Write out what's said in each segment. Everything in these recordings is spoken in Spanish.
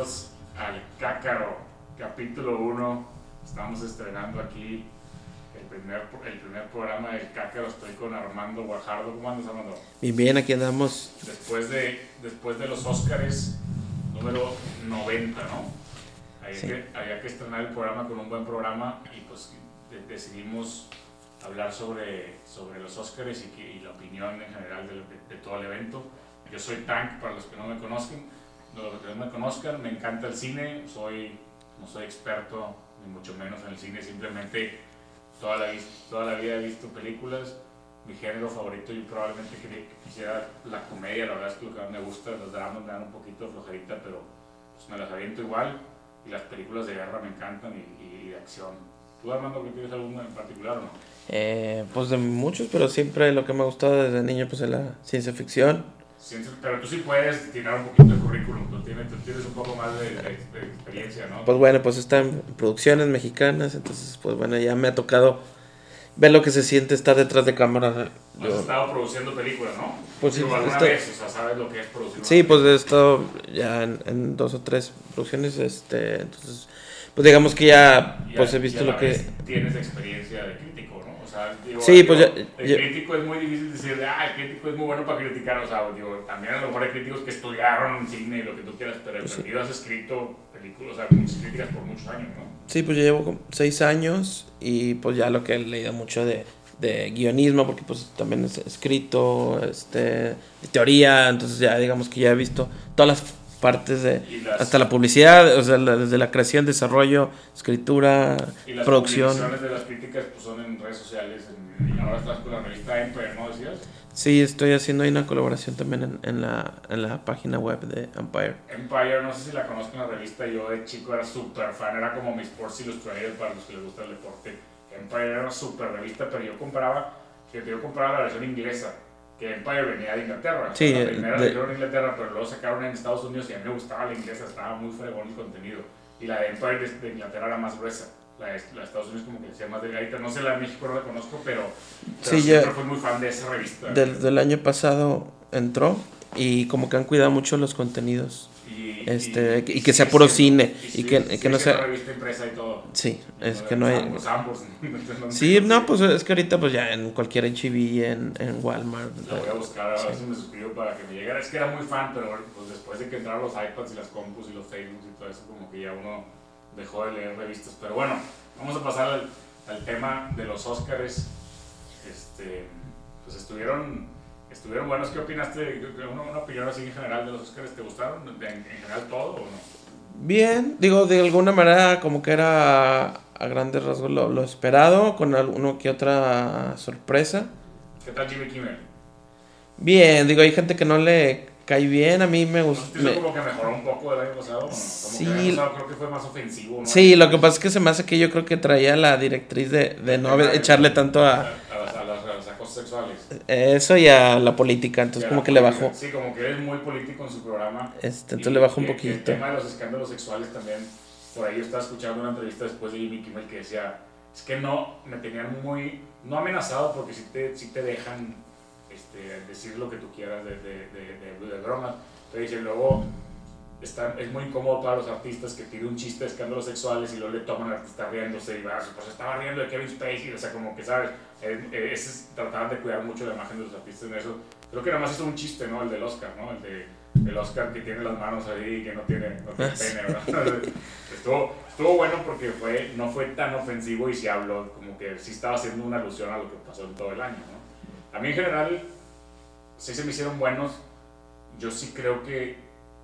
bienvenidos al Cácaro, capítulo 1. Estamos estrenando aquí el primer, el primer programa del Cácaro. Estoy con Armando Guajardo. ¿Cómo andas, Armando? Bien, bien, aquí andamos. Después de, después de los Óscares, número 90, ¿no? Había, Sí. que, había que estrenar el programa con un buen programa y pues de- decidimos hablar sobre, sobre los Óscares y, que- y la opinión en general de, de- de todo el evento. Yo soy Tank, para los que no me conozcan. Los que no me conozcan, me encanta el cine, soy, no soy experto, ni mucho menos en el cine, simplemente toda la, toda la vida he visto películas. Mi género favorito, yo probablemente quisiera la comedia, la verdad es que lo que más me gusta, los dramas me dan un poquito flojerita, pero pues me las aviento igual. Y las películas de guerra me encantan y, y de acción. ¿Tú, Armando, que tienes alguna en particular o no? Eh, pues de muchos, pero siempre lo que me ha gustado desde niño pues es la ciencia ficción. Pero tú sí puedes tirar un poquito de currículum, tú tienes, tú tienes un poco más de, de- de experiencia, ¿no? Pues bueno, pues está en producciones mexicanas, entonces pues bueno, ya me ha tocado ver lo que se siente estar detrás de cámara. Has Yo- estado produciendo películas, ¿no? Pues sí, alguna este- vez, o sea, sabes lo que es producir Sí, pues he estado ya en, en dos o tres producciones, este, entonces pues digamos que ya Y pues he visto y a la lo que... Tienes experiencia de crítico, ¿no? O sea, digo, Sí, pues ya- El crítico es muy difícil decir, ah, el crítico es muy bueno para criticar, o sea, digo, también a lo mejor hay críticos que estudiaron cine y lo que tú quieras, pero Pues sí. has escrito películas, o sea, críticas por muchos años, ¿no? Sí, pues yo llevo seis años y pues ya lo que he leído mucho de, de guionismo, porque pues también es escrito, este, de teoría, entonces ya digamos que ya he visto todas las partes de, las, hasta la publicidad, o sea, la- desde la creación, desarrollo, escritura, y las producción. publicaciones de las críticas pues, son en redes sociales, en- ahora estás con la revista Empire, ¿no decías? Sí, estoy haciendo ahí una colaboración también en, en la, en la página web de Empire. Empire, no sé si la conozco en la revista, yo de chico era súper fan, era como mi Sports Illustrated para los que les gusta el deporte. Empire era una súper revista, pero yo compraba, yo compraba la versión inglesa, que Empire venía de Inglaterra. Sí, la primera de- la en Inglaterra, pero luego sacaron en Estados Unidos y a mí me gustaba la inglesa, estaba muy fregón el contenido. Y la de Empire de, Inglaterra era más gruesa. La de, la de Estados Unidos como que decía más delgadita. No sé la de México, no la conozco, pero, pero Sí, siempre ya- fui muy fan de esa revista. Desde el año pasado entró y como que han cuidado mucho los contenidos. y, este, y que sigue sea puro cine, y sigue- que- sigue que no sea- revista impresa y todo. Sí, es que no hay... Ambos, ambos. Sí, no, pues es que ahorita pues ya en cualquier HB, en, en Walmart. La voy a buscar, a ver Sí. si me suscribo para que me llegara. Es que era muy fan, pero pues después de que entraron los iPads y las compus y los Facebooks y todo eso, como que ya uno dejó de leer revistas. Pero bueno, vamos a pasar al, al tema de los Oscars. Este, pues estuvieron, estuvieron buenos. ¿Qué opinaste? Una, una opinión así en general de los Oscars. ¿Te gustaron? ¿En, en general todo o no? Bien, digo, de alguna manera como que era a grandes rasgos lo, lo esperado, con alguno que otra sorpresa. ¿Qué tal Jimmy Kimmel? Bien, digo, hay gente que no le cae bien, a mí me ¿No gusta... sentiste como que mejoró un poco del año pasado? Como Sí. que el año pasado creo que fue más ofensivo. ¿no? Sí, lo que pasa es que se me hace que yo creo que traía la directriz de, de no echarle tanto A, a a las, a las- a las acosos sexuales. eso y a la política, entonces como que le bajó. Sí, como que él es muy político en su programa. Este, Y entonces le bajó un que El poquito. tema de los escándalos sexuales también. Por ahí yo estaba escuchando una entrevista después de Jimmy Kimmel que decía: Es que no, me tenían muy. No amenazado porque sí te, sí te dejan este, decir lo que tú quieras de, de, de, de, de bromas. Pero dice: Luego está, es muy incómodo para los artistas que pide un chiste de escándalos sexuales y luego le toman al artista riéndose y va, pues estaba riendo de Kevin Spacey. O sea, como que, ¿sabes? Eh, eh, es- trataban de cuidar mucho la imagen de los artistas en eso. Creo que nada más hizo un chiste, ¿no? El del Oscar, ¿no? El de el Oscar que tiene las manos ahí y que no tiene, no tiene pene, ¿verdad? estuvo, estuvo bueno porque fue, no fue tan ofensivo y se habló, como que sí estaba haciendo una alusión a lo que pasó en todo el año, ¿no? A mí en general, sí se me hicieron buenos. Yo sí creo que,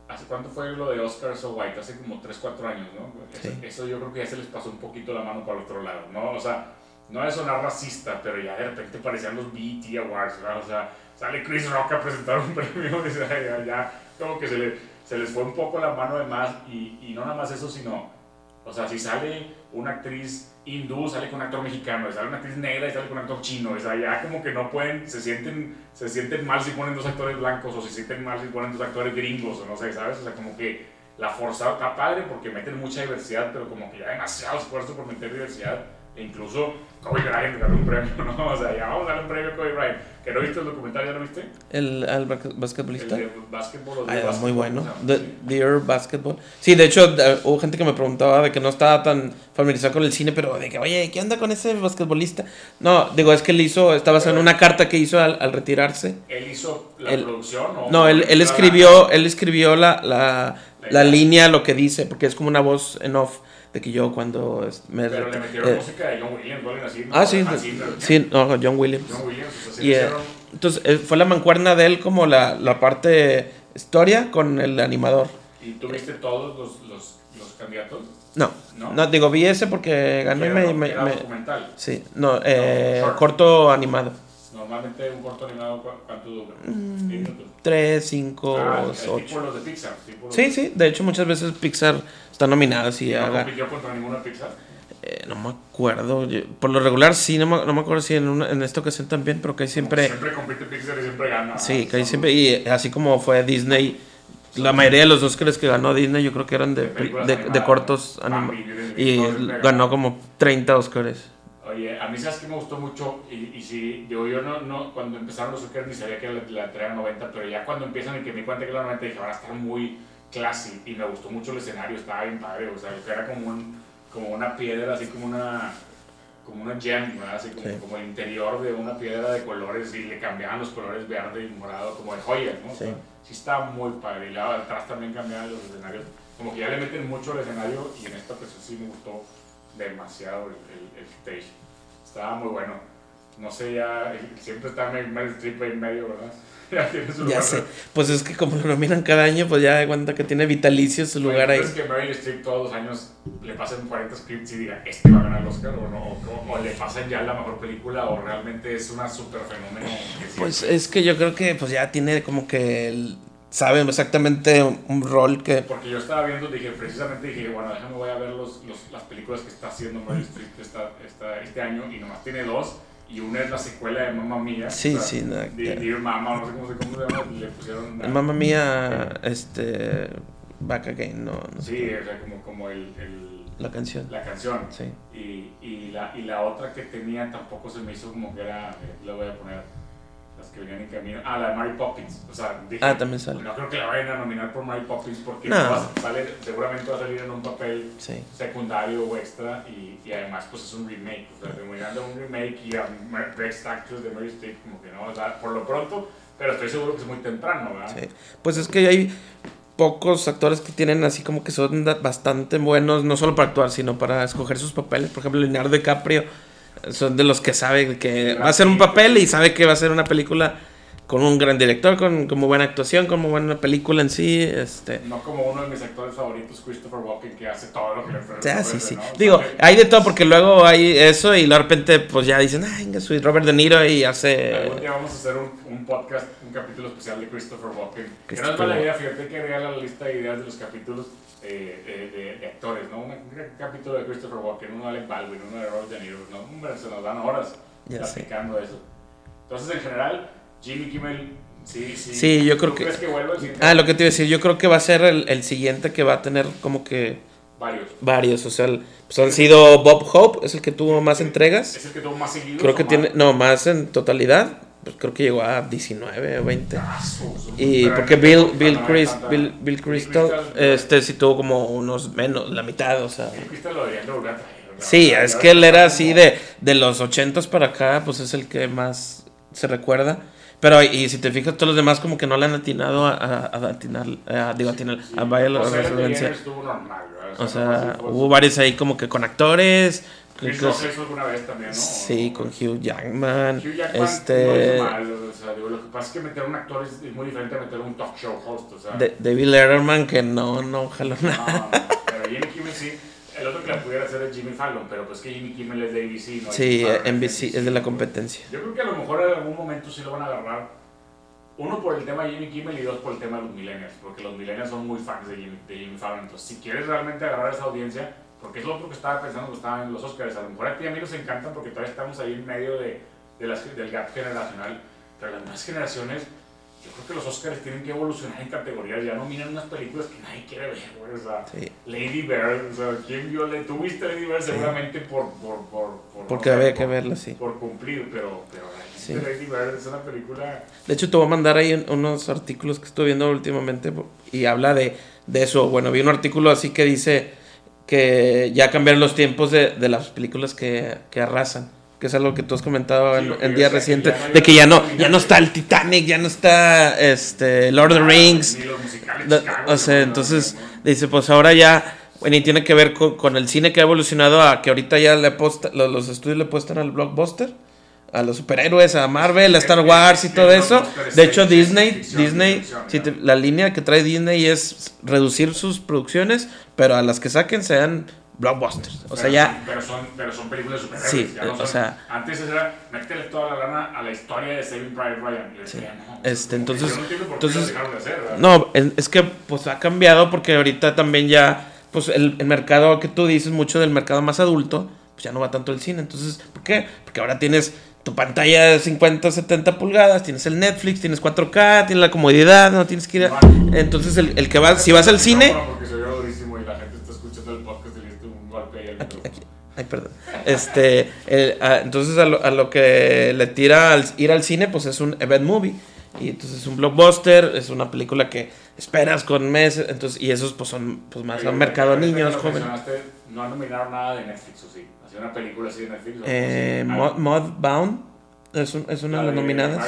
¿hace cuánto fue lo de Oscar So White? Hace como 3, 4 años, ¿no? Eso, Sí. eso yo creo que ya se les pasó un poquito la mano para el otro lado, ¿no? O sea, no es sonar racista, pero ya de repente parecían los BET Awards, ¿verdad? O sea, sale Chris Rock a presentar un premio y ya, ya como que se, le- se les fue un poco la mano de más y, y no nada más eso, sino, o sea, si sale una actriz hindú, sale con un actor mexicano, y sale una actriz negra y sale con un actor chino, o sea, ya como que no pueden, se sienten, se sienten mal si ponen dos actores blancos o se sienten mal si ponen dos actores gringos o no sé, ¿sabes? O sea, como que la forzada está padre porque meten mucha diversidad, pero como que ya demasiado esfuerzo por meter diversidad incluso Kobe Bryant ganó un premio, ¿no? O sea, ya vamos a darle un premio a Kobe Bryant. ¿Que no viste el documental? ¿Ya lo viste? ¿El, el basquetbolista? El de básquetbol. o de Ah, básquetbol, muy bueno. o sea, The, sí. Dear Basketball. Sí, de hecho, hubo gente que me preguntaba de que no estaba tan familiarizado con el cine, pero de que, oye, ¿qué onda con ese basquetbolista? No, digo, es que él hizo, estaba en una carta que hizo al, al retirarse. ¿Él hizo la Él- producción? O No, él, él la- escribió, él escribió la, la, La línea, lo que dice, porque es como una voz en off de que yo cuando me... Pero le metieron eh, música de John Williams, ¿no? Así, ¿no? ah, sí, Zimmer, ¿no? sí, no, John Williams. John Williams, o sea, Y, eh. Entonces, eh, fue la mancuerna de él como la, la parte historia con el animador. ¿Y tú viste todos los, los, los candidatos? No, No. no, digo, vi ese porque Era- me... me- me- documental. sí, no, eh, No, corto animado. Normalmente un corto animado, ¿cu- ¿cuánto dura? Mm. Tres, cinco, Ah, ocho. tipo los de Pixar. Tipo Sí, de- sí, de hecho muchas veces Pixar está nominada y ¿No haga... compitió contra ninguna Pixar? eh, no me acuerdo, yo- por lo regular sí, no me, no me acuerdo si en, una- en esta ocasión también, pero que siempre... Siempre compite Pixar y siempre gana. Sí, que siempre... Y así como fue Disney, la mayoría de los Oscars que ganó Disney yo creo que eran de, De cortos ¿no? anima- Bambi, Beauty and the Y ganó como 30 Oscars. Oye, a mí sabes que me gustó mucho y, y sí, yo, yo no, no, cuando empezaron los Oscars ni sabía que la, la traía 90, pero ya cuando empiezan y que me di cuenta que era 90 dije, van a estar muy classy y me gustó mucho el escenario, estaba bien padre, o sea, era como, un, como una piedra, así como una como una gem, ¿verdad? Así como, Sí. como el interior de una piedra de colores y le cambiaban los colores verde y morado, como de joya, ¿no? O sea, Sí. sí estaba muy padre. Y luego atrás también cambiaban los escenarios. Como que ya le meten mucho al escenario y en esta ocasión sí me gustó demasiado el, el, el stage. Estaba muy bueno. No sé, ya siempre está Meryl Streep ahí en medio, ¿verdad? ya tiene su Ya lugar. sé. Pues es que como lo nominan cada año, pues ya de cuenta que tiene vitalicio su lugar ahí. ¿Crees que Meryl Streep todos los años le pasen 40 scripts y diga, este va a ganar el Oscar o no? O, o le pasan ya la mejor película o realmente es una super fenómeno. Pues es que yo creo que pues ya tiene como que el- sabe exactamente un, rol que Porque yo estaba viendo, dije, precisamente dije, bueno, déjame voy a ver los, los- las películas que está haciendo Meryl Streep esta, esta, este año y nomás tiene dos y una es la secuela de Mamma Mía. Sí, o sea, sí, no, de- Dear Mama, no sé cómo se, cómo se llama, le pusieron... una- mamá mía este Back Again, no, no sé. Sí, o sea, como, como el, el- La canción. la canción. Sí. Y, y, la, y la otra que tenía tampoco se me hizo como que era, eh, la voy a poner, las que venían en camino. Ah, la de Mary Poppins. O sea, dije, Ah, también sale. no creo que la vayan a nominar por Mary Poppins porque No. va a salir- seguramente va a salir en un papel Sí. secundario o extra y, y además pues es un remake, o sea, terminando un remake y a Best Actress de Mary Streep como que no, o sea, por lo pronto, pero estoy seguro que es muy temprano, ¿verdad? Sí. Pues es que hay pocos actores que tienen así como que son bastante buenos, no solo para actuar, sino para escoger sus papeles. Por ejemplo, Leonardo DiCaprio son de los que sabe que va a ser un papel y sabe que va a ser una película con un gran director, con, con muy buena actuación, con muy buena película en sí. Este. No como uno de mis actores favoritos, Christopher Walken, que hace todo lo que le ofrece. Ah, sí, sí. ¿no? Digo, hay de todo porque luego hay eso y de repente pues ya dicen, ay, venga, soy Robert De Niro y hace... Algún día vamos a hacer un, un podcast, un capítulo especial de Christopher Walken. Que no es Christopher mala idea, fíjate que agregar la lista de ideas de los capítulos eh, de, de- de actores, ¿no? Un, un capítulo de Christopher Walken, uno de Alec Baldwin, uno de Robert De Niro, ¿no? Hombre, se nos dan horas Ya sé. platicando eso. Entonces, en general, Jimmy Kimmel, sí, sí. Sí, yo creo ¿Tú que- crees que vuelva el siguiente? Ah, lo que te iba a decir, yo creo que va a ser el, el siguiente que va a tener como que Varios. varios, o sea, el- pues han sido Bob Hope, es el que tuvo más entregas. ¿Es el que tuvo más seguidos? Creo que tiene, más? no, más en totalidad, pues creo que llegó a 19 o 20. Ah, Y porque Bill, Bill, Chris, Bill, Bill Crystal, este sí tuvo como unos menos, la mitad, o sea. Sí, es que él era así de, de los 80s para acá, pues es el que más se recuerda. Pero, y si te fijas, todos los demás como que no le han atinado a, a, a atinar, a- digo, atinar, a vaya la estuvo normal, ¿verdad? O sea, hubo varios ahí como que con actores. Chris Rock lo hizo alguna vez también, ¿no? sí, con Hugh Jackman. Hugh Jackman este, no es malo, o sea, digo, lo que pasa es que meter un actor es, es muy diferente a meter un talk show host, o sea, de- David Letterman, que no, no jaló no, nada. no, pero Jimmy Kimmel sí, el otro que la pudiera hacer es Jimmy Fallon, pero pues que Jimmy Kimmel es de ABC, ¿no? Sí, Fallon NBC es de la competencia. Yo creo que a lo mejor en algún momento sí lo van a agarrar, uno por el tema de Jimmy Kimmel y dos por el tema de los millennials, porque los millennials son muy fans de Jimmy, de Jimmy Fallon, entonces si quieres realmente agarrar esa audiencia, porque es lo otro que estaba pensando cuando estaba en los Oscars, a lo mejor a ti y a mí nos encantan porque todavía estamos ahí en medio de, de las- del gap generacional, pero las nuevas generaciones yo creo que los Oscars tienen que evolucionar en categorías. Ya no miran unas películas que nadie quiere ver, güey. O sea, Sí. Lady Bird, o sea, ¿quién vio? Le- ¿Tú viste Lady Bird? Seguramente por, por, por, por, Porque no había que por- verla, sí. Por cumplir, pero, pero Sí. Lady Bird es una película. De hecho, te voy a mandar ahí un- unos artículos que estoy viendo últimamente y habla de, de eso. Bueno, vi un artículo así que dice que ya cambiaron los tiempos de, de las películas que, que arrasan. Que es algo que tú has comentado Sí, en, días recientes. no de que ya no, ya no está el Titanic, ya no está este Lord of the Rings. Los Da- Chicago, o sea, no, entonces no, dice, pues ahora ya, bueno, y tiene que ver con, con el cine que ha evolucionado a que ahorita ya le aposta- lo- los, estudios le apuestan al blockbuster, a los superhéroes, a Marvel, a Star Wars y todo eso. De hecho, Disney, Disney, si te- la línea que trae Disney es reducir sus producciones, pero a las que saquen sean blockbusters. O sea, Pero ya... son- pero, son, pero son películas de superhéroes. Sí, no o son- sea- Antes era, métele toda la lana a la historia de Saving Private Ryan. Y Sí. decía, no, Este, entonces- yo no entiendo por qué entonces- lo de hacer, ¿verdad? No, es es que pues ha cambiado porque ahorita también ya, pues el, el mercado que tú dices, mucho del mercado más adulto, pues ya no va tanto el cine. Entonces, ¿por qué? Porque ahora tienes tu pantalla de 50, 70 pulgadas, tienes el Netflix, tienes 4K, tienes la comodidad, no tienes que ir a... Entonces, el, el que va, si vas al cine... Al Aquí, aquí. Ay, perdón. Este, el- a- entonces a lo, a lo que le tira al, ir al cine, pues es un event movie. Y entonces es un blockbuster, es una película que esperas con meses, entonces, y esos pues son pues más Oye, a mercado que niños, jóvenes. No han nominado nada de Netflix, ¿o sí? ¿Hacía una película así de Netflix? Eh, Mod? Modbound es, un- es una de las La nominadas.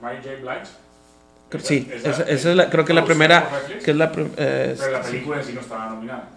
Mary J. Blige, Sí, esa- esa, esa es la, creo que la primera, que es la... eh, Pero la película en sí no estaba nominada.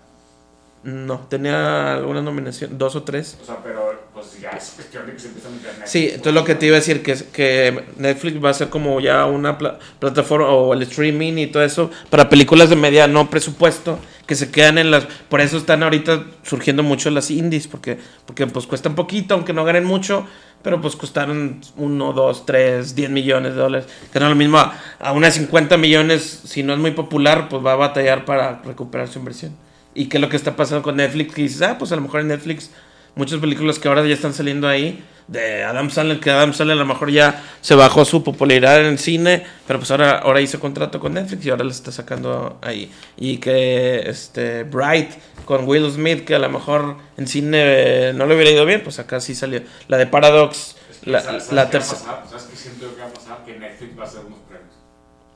No, tenía alguna nominación, dos o tres. O sea, pero pues ya es cuestión de que se empieza a meter Netflix. Sí, entonces lo que te iba a decir que es que Netflix va a ser como ya una pla- plataforma o el streaming y todo eso para películas de media no presupuesto que se quedan en las por eso están ahorita surgiendo mucho las indies porque porque pues cuestan poquito aunque no ganen mucho pero pues costaron uno, dos, tres, 10 millones de dólares. Que no lo mismo a, a unas 50 millones si no es muy popular pues va a batallar para recuperar su inversión. Y qué es lo que está pasando con Netflix que dices ah pues a lo mejor en Netflix muchas películas que ahora ya están saliendo ahí de Adam Sandler que Adam Sandler a lo mejor ya se bajó su popularidad en el cine pero pues ahora ahora hizo contrato con Netflix y ahora lo está sacando ahí y que este Bright con Will Smith que a lo mejor en cine eh, no le hubiera ido bien pues acá sí salió la de Paradox Es que, la, ¿sabes- sabes la tercera pasar? ¿Sabes qué siento yo que va a pasar? Que Netflix va a hacer unos premios.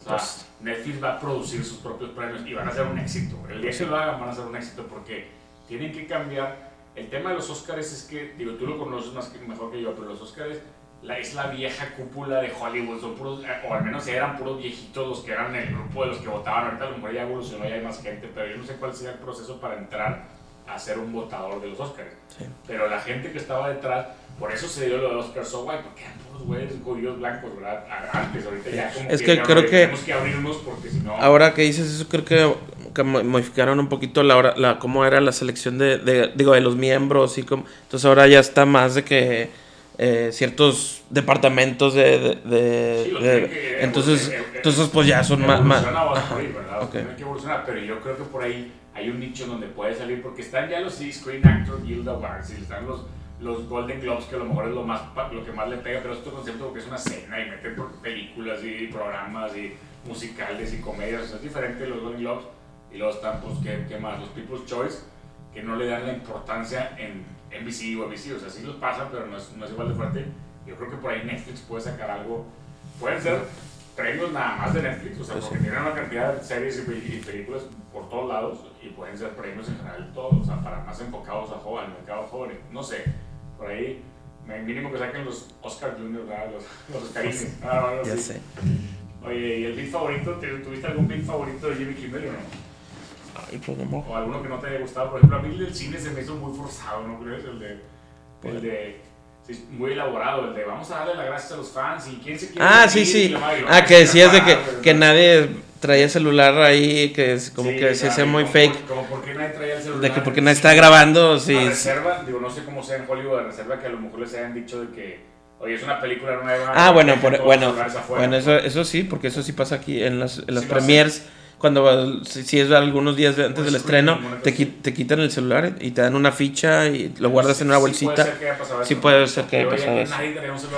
O sea, Pues- Netflix va a producir sus propios premios y van a ser un éxito. El día que lo hagan van a ser un éxito porque tienen que cambiar. El tema de los Oscars es que, digo, tú lo conoces más que, mejor que yo, pero los Oscars la, es la vieja cúpula de Hollywood. Son puros, eh, o al menos eran puros viejitos los que eran el grupo de los que votaban. Ahorita a lo mejor ya evolucionó, ya hay más gente, pero yo no sé cuál sea el proceso para entrar a ser un votador de los Oscars. Sí. Pero la gente que estaba detrás, por eso se dio lo de Oscar So White, porque eran puros güeyes judíos blancos, ¿verdad? Antes, ahorita ya como Es que ya creo que- tenemos que abrirnos porque si no... Ahora que dices eso, creo que, que modificaron un poquito la hora, la, cómo era la selección de, de- digo, de los miembros y como, entonces ahora ya está más de que eh, ciertos departamentos de, de- de- Sí, de- que- entonces, eh, eh, entonces pues ya son más, más- evolucionar, pero yo creo que por ahí hay un nicho donde puede salir, porque están ya los Screen Actor Guild Awards y están los, los Golden Globes, que a lo mejor es lo, más, lo que más le pega, pero es otro concepto porque es una cena y meten por- películas y programas y musicales y comedias, o sea, es diferente los Golden Globes. Y luego están, pues, ¿qué, qué más? Los People's Choice, que no le dan la importancia en NBC o ABC, o sea, sí los pasan, pero no es, no es igual de fuerte. Yo creo que por ahí Netflix puede sacar algo, pueden ser premios nada más de Netflix, o sea, porque tienen una cantidad de series y, pe- y películas por todos lados y pueden ser premios en general todos, o sea, para más enfocados a joven, al mercado joven, no sé, por ahí mínimo que saquen los Oscar ¿verdad? los, los Oscarines, ah, así. sé. Oye, ¿y el beat favorito? ¿Te- ¿Tuviste algún beat favorito de Jimmy Kimmel o no? Ay, pues, no O alguno que no te haya gustado. Por ejemplo, a mí el del cine se me hizo muy forzado, ¿no crees? El de. El de sí, muy elaborado, el de vamos a darle las gracias a los fans y quién se quiere. Ah, morir?" sí, sí. La madre, Ah, "Ay, que decías de que, preparado", que ¿no? nadie traía celular ahí, que es como Sí, que se hacía muy como fake. por- Como porque nadie traía el celular. De que porque nadie está grabando, sí. La reserva, digo, no sé cómo sea en Hollywood, la reserva que a lo mejor les hayan dicho de que, oye, es una película nueva. Ah, bueno, por- bueno, afuera". bueno, eso, eso sí, porque eso sí pasa aquí en las, en las Sí premiers. Cuando si, es algunos días antes Un del estreno, te, te quitan el celular y te dan una ficha y lo guardas en una Sí bolsita. puede ser que haya pasado Sí eso. puede ser que haya pasado eso.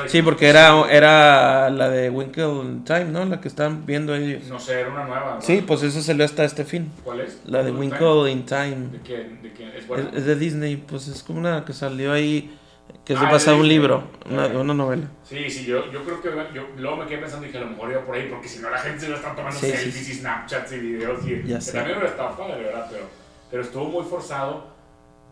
Sí, porque era, era la de Winkle Time, ¿no? La que estaban viendo ellos. No sé, era una nueva. ¿no? Sí, pues eso salió hasta este fin. ¿Cuál es? La de Winkle in Time. Time. ¿De quién? ¿De quién? ¿Es bueno? Es, es de Disney, pues es como una que salió ahí, que es Ah, basada en un libro, una, una novela. Sí, sí, yo, yo creo que yo luego me quedé pensando y dije a lo mejor iba por ahí, porque si no la gente se lo está tomando Sí, selfies sí. y Snapchats y videos y Ya sé. también no estaba padre, ¿verdad? Pero, pero estuvo muy forzado.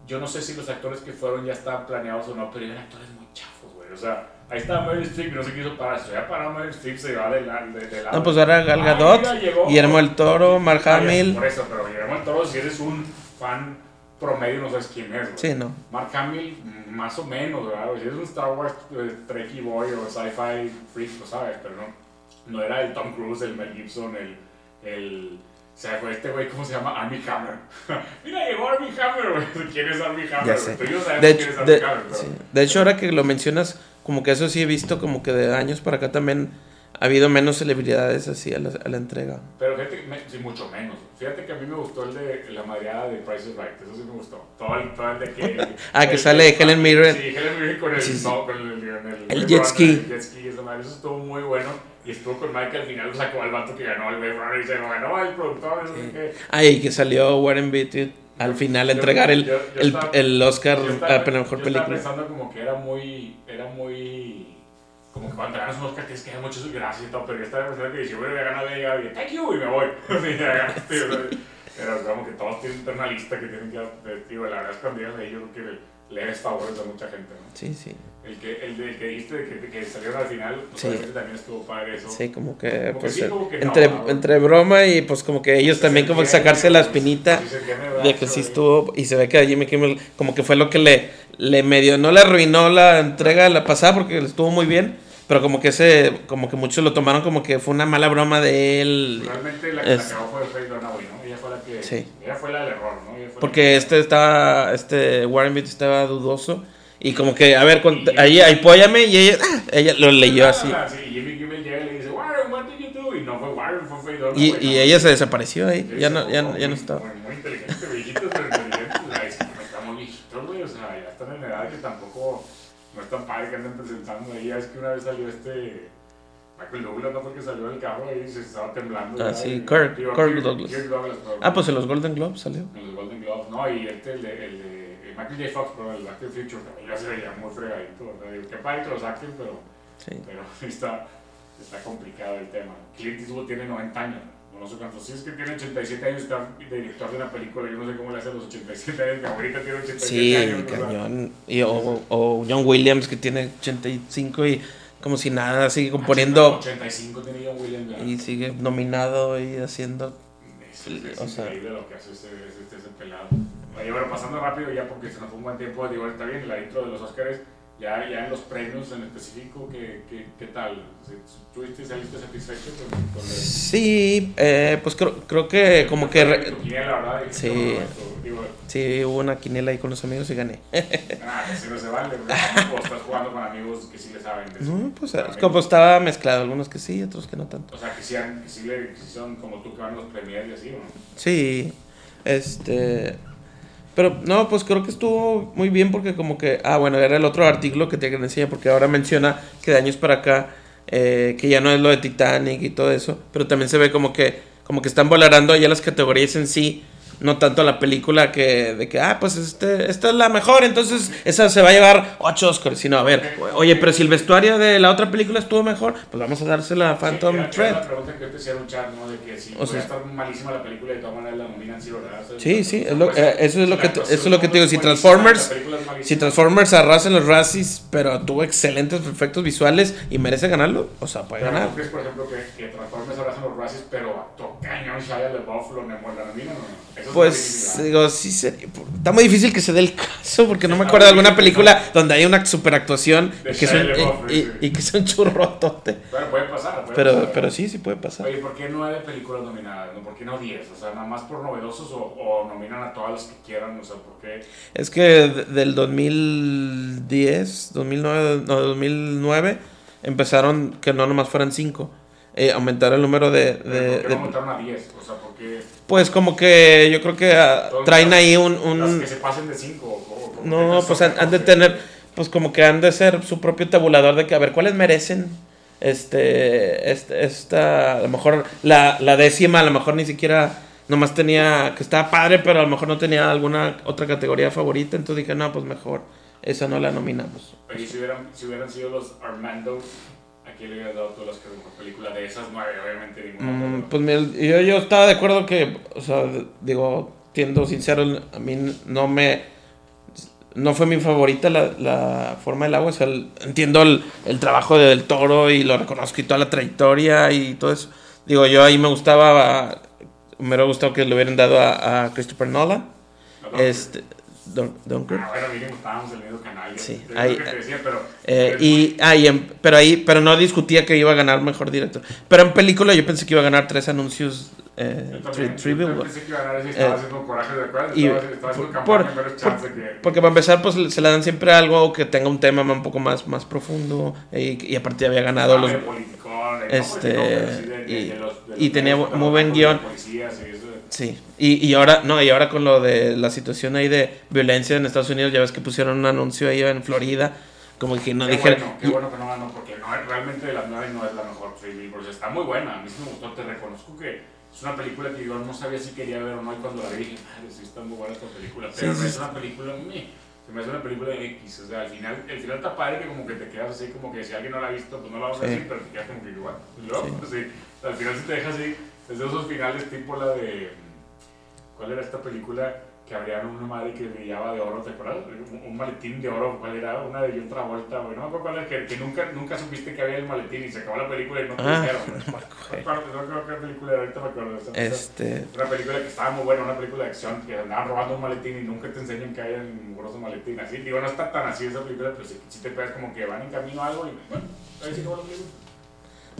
Yo no sé si los actores que fueron ya estaban planeados o no, pero eran actores muy chafos, güey. O sea, ahí estaba Meryl Streep y no se quiso parar. Si hubiera parado Meryl Streep, se iba de, la, de, de lado. No, pues ahora Gal Ah, Gadot, mira, llegó. Guillermo el Toro, Mark Ah, Hamill. Por eso, pero Guillermo del Toro, si eres un fan promedio, no sabes quién es, güey. Sí, no. Mark Hamill, más o menos, ¿verdad? Si eres un Star Wars eh, Trekkie Boy o Sci-Fi Freak, lo sabes, pero no, no era el Tom Cruise, el Mel Gibson, el. el o sea, fue este güey, ¿cómo se llama? Armie Hammer. Mira, llegó Armie Hammer, güey. ¿Quién es Armie Hammer? Tú yo De quién es de, Hammer, pero. sí. De hecho, ahora que lo mencionas, como que eso sí he visto, como que de años para acá también ha habido menos celebridades así a la, a la entrega. Pero fíjate, que me- sí, mucho menos. Fíjate que a mí me gustó el de la madreada de Price is Right. Eso sí me gustó. Todo el, todo el de que. Ah, que el- sale Helen Mirren. Sí, Helen Mirren con el. Sí, sí. No, con el, el, el, El jet ski. el jet ski, esa madre, Eso estuvo muy bueno. Y estuvo con Mike al final, lo sacó al vato que ganó el Wave Runner y se lo ganó el productor. No sé qué. Ay, que salió Warren Beatty al final a Yo- entregar el, yo- yo el, estaba- el Oscar Yo a mejor yo estaba película. pensando como que era muy. Era muy. Como que cuando ganas un Oscar tienes que dar muchas gracias y todo, pero yo estaba pensando que si yo hubiera ganado, ya llegaba y thank you y me voy. Sí, ya ganaste, sea, Pero como que todos tienen una lista que tienen que. Digo, la verdad es que cuando llegas ahí, yo creo que le favores a mucha gente, ¿no? Sí, sí. El que, el de, que dijiste de que, que salieron al final, pues Sí. también estuvo padre eso. Sí, como que, Como que pues, sí, eh, como que entre, ¿no? entre broma y pues como que ellos también como que sacarse la espinita sí de que sí Pero, estuvo y se ve que Jimmy Kimmel como que fue lo que le, le medio, no le arruinó la entrega de la pasada porque estuvo muy bien, pero como que ese, como que muchos lo tomaron como que fue una mala broma de él. Realmente la que Es- la acabó fue Faye Dunaway, ¿no? Ella fue la que. Sí. Ella fue la del error, ¿no? Ella fue la Porque que- este estaba, este Warren Beatty estaba dudoso y como que, a ver, ahí, apóyame y ella, ah, ella lo leyó así. Sí, Jimmy Kimmel llega y le dice, Warren, what did you do? Y no fue Warren, fue Faye Dunaway. Y, ¿no? y ella se desapareció ahí, ya no, ya, no- ya no estaba. Muy, muy inteligente, viejitos, pero inteligentes. o sea, es- Estamos viejitos, güey, o sea, ya están en edad que tampoco que anden presentando ahí. Es que una vez salió este. Michael Douglas, ¿no? Porque salió del carro y se estaba temblando. Ah, sí, Kirk- Douglas. Kirk Douglas, pero- Ah, pues en los Golden Globes salió. en los Golden Globes, no, y este, el de, el de Michael J. Fox, pero el Back to the Future, también ya se veía muy fregadito, ¿verdad? Qué padre que los saquen, pero, Sí. pero está, está complicado el tema. Clint Eastwood tiene 90 años, no, no sé cuántos, si es que tiene 87 años, está director de una película, yo no sé cómo le hace a los 87 años, mi abuelita tiene 87 Sí, años. o sea, cañón. Y, o, o John Williams que tiene 85 y como si nada, sigue componiendo 85 tiene John Williams, ya. y sigue nominado y haciendo... Es, es o sea- increíble lo que hace ese, ese, ese pelado. Oye, bueno, pasando rápido ya porque se nos fue un buen tiempo, digo, está bien, la intro de los Oscars, ya, ya en los premios en específico, ¿qué, qué, qué tal? ¿Tuviste, saliste satisfecho con, con el- Sí, eh, pues creo, creo que como que... re- Tu quiniela, ¿verdad? Sí. esto, digo, Sí, hubo una quiniela ahí con los amigos y gané. ah, así no se vale, o estás jugando con amigos que sí le saben de. No, pues es como estaba mezclado, algunos que sí, otros que no tanto. O sea, que, sean, que, sí le, que sí son como tú que van los premios y así, ¿o no? Sí, este... Pero no, pues creo que estuvo muy bien porque como que... Ah, bueno, era el otro artículo que te enseña porque ahora menciona que de años para acá, eh, que ya no es lo de Titanic y todo eso, pero también se ve como que, como que están volarando ya las categorías en sí, no tanto la película que de que, ah, pues este, esta es la mejor, entonces esa se va a llevar ocho Oscars, sino a ver, oye, pero si el vestuario de la otra película estuvo mejor, pues vamos a dársela a Phantom Sí, Thread. la pregunta que te hacía un chat, ¿no? De que si O sea- estar malísima la película y de todas maneras la nominan, sí, ¿verdad? O sea, Sí, sí, es lo- pues, eh, eso es lo que eso es lo que te digo, si Transformers-. Si Transformers arrasa en los Razzies, pero tuvo excelentes efectos visuales y merece ganarlo, o sea, puede Pero ganar. ¿tú crees, por ejemplo, que, que Transformers abrazan los Razzies, pero actuó cañón Shia LaBeouf, lo no? Eso es Pues digo, sí sería- está muy difícil que se dé el caso porque no me acuerdo de alguna película donde hay una superactuación De y que, Shia LaBeouf, y, sí. y- que es un churrotote. Bueno, puede pasar. Puede Pero, pasar, pero ¿verdad? sí, sí puede pasar. Oye, ¿por qué nueve películas nominadas? ¿no? ¿Por qué no diez? O sea, nada más por novedosos o, o nominan a todas las que quieran. O sea, ¿por qué? Es que de- del 2010, 2009, no, 2009 empezaron que no nomás fueran cinco. Eh, aumentar el número de... ¿Pero de- ¿Por qué de- aumentaron a 10? O sea, porque pues como que yo creo que Todos traen las- ahí un... las un que se pasen de 5 no, pues han, han de tener, pues como que han de ser su propio tabulador de que a ver cuáles merecen. Este, este, esta, a lo mejor la, la décima, a lo mejor ni siquiera nomás tenía, que estaba padre, pero a lo mejor no tenía alguna otra categoría favorita, entonces dije, no, pues mejor, esa no la nominamos. Si hubieran, si hubieran sido los Armando, ¿a quién le hubieras dado todas las que mejor película de esas nueve? Obviamente ninguna. Mm, pues mira, yo, yo estaba de acuerdo que, o sea, digo, siendo sincero, a mí no me... No fue mi favorita la, la forma del agua, o sea, el- entiendo el, el trabajo de Del Toro y lo reconozco y toda la trayectoria y todo eso. Digo, yo ahí me gustaba, me hubiera gustado que le hubieran dado a, a Christopher Nolan, ¿No? no, este, Dun- Dunkirk. Ah, bueno, mínimo estábamos en el mismo canal. yo- Sí, yo ahí- lo que te decía, pero. Eh, y, ah, y en- pero ahí, pero no discutía que iba a ganar mejor director. Pero en película yo pensé que iba a ganar tres anuncios, eh, Yo tri- también, tri- yo pensé que iba a ganar ese y estaba Eh, haciendo coraje de acuerdo. y- Estaba, estaba haciendo por- campaña, menos chance que. Porque para empezar, pues se le dan siempre algo que tenga un tema un poco más, más profundo. Y, y aparte había ganado los. politicón, no este, politicón, pero sí de- de- y- de los- de y los tenía muy buen guion. policías y eso. Sí. Y, y ahora, no, y ahora con lo de la situación ahí de violencia en Estados Unidos, ya ves que pusieron un anuncio ahí en Florida. Como que no Qué dijeron. bueno, qué bueno que no ganó, porque no, realmente de las nueve no es la mejor Billboards. Está muy buena, a mí sí me gustó, te reconozco que es una película que yo no sabía si quería ver o no, y cuando la vi dije, madre, sí está muy buena esta película, pero Sí, no sí, es sí. una película, meh, se me hace una película de X, o sea, al final, el final está padre que como que te quedas así, como que si alguien no la ha visto, pues no la vamos a Sí. decir, pero te quedas como que igual, Sí. pues sí, al final sí te deja así, es de esos finales tipo la de, ¿cuál era esta película? que abrían una madre que brillaba de oro, ¿te acuerdas? Un, un maletín de oro, ¿cuál era? Una de otra vuelta, güey. No me acuerdo cuál era, que, que nunca, nunca supiste que había el maletín y se acabó la película y no te Ah, dijeron. no acuerdo qué película era, ahorita me acuerdo. Esa- Este. Una película que estaba muy buena, una película de acción, que andaban robando un maletín y nunca te enseñan que hay un mugroso maletín. Así, digo, no está tan así esa película, pero sí te pegas como que van en camino a algo y bueno, ahí sí acabó la película.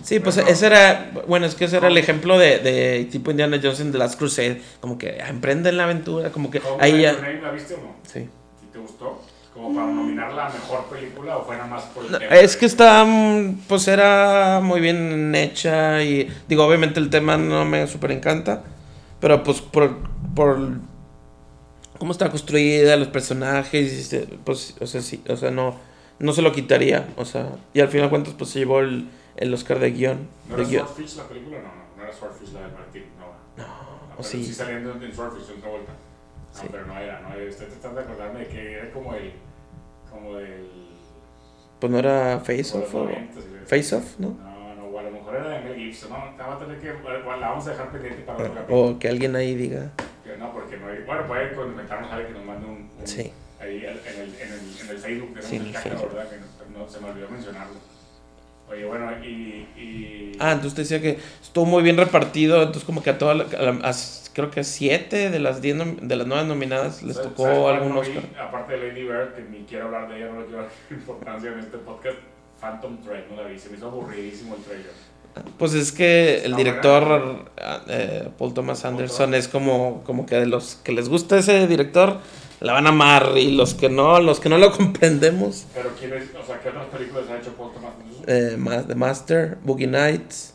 Sí, pues ese era, bueno, es que ese era el ejemplo de, de tipo Indiana Jones en The Last Crusade, como que ah, emprenden la aventura, como que ¿Cómo ahí Your ya, Name, ¿La viste o no? sí. ¿Sí te gustó? ¿Como para nominarla a mejor película o fue nada más por el No, tema es de- que está, mm, pues era muy bien hecha y digo, obviamente el tema no me súper encanta, pero pues por, por cómo está construida, los personajes, y pues, o sea, sí, o sea, no, no se lo quitaría, o sea, y al final de cuentas pues se llevó el, el Oscar de guion. ¿No de era guion. Swordfish la película? No, no, no era Swordfish la de Martín, no. No, Ah, o pero sí. sí saliendo en Swordfish en otra vuelta. No, Sí. pero no era, no era. Estoy tratando de acordarme de que era como el. como el. Pues no era Face Off o 90, sí, Face Off, ¿no? No, no, o a lo mejor era de Mel Gibson, no, vamos a tener que, la vamos a dejar pendiente para otro capítulo. o que alguien ahí diga, Que No, porque no hay, bueno, puede comentarnos alguien que nos mande un, un- sí. ahí en el, en el, en el Facebook, tenemos Sí, el Facebook. ¿verdad? Que no, no, se me olvidó mencionarlo. Oye, bueno, y... y Ah, entonces te decía que estuvo muy bien repartido, entonces como que a todas, creo que a siete de las diez de las nueve nominadas les ¿Sabes- tocó sabes algún no vi? Oscar. Aparte de Lady Bird, que ni quiero hablar de ella, no le quiero dar importancia en este podcast, Phantom Thread, no la vi, se me hizo aburridísimo el trailer. Pues es que el director eh, Paul Thomas Anderson es como, como que de los que les gusta ese director la van a amar y los que no, los que no lo comprendemos, Pero ¿quién es, o sea, qué otras películas ha hecho Paul Thomas? Eh, The Master, Boogie Nights.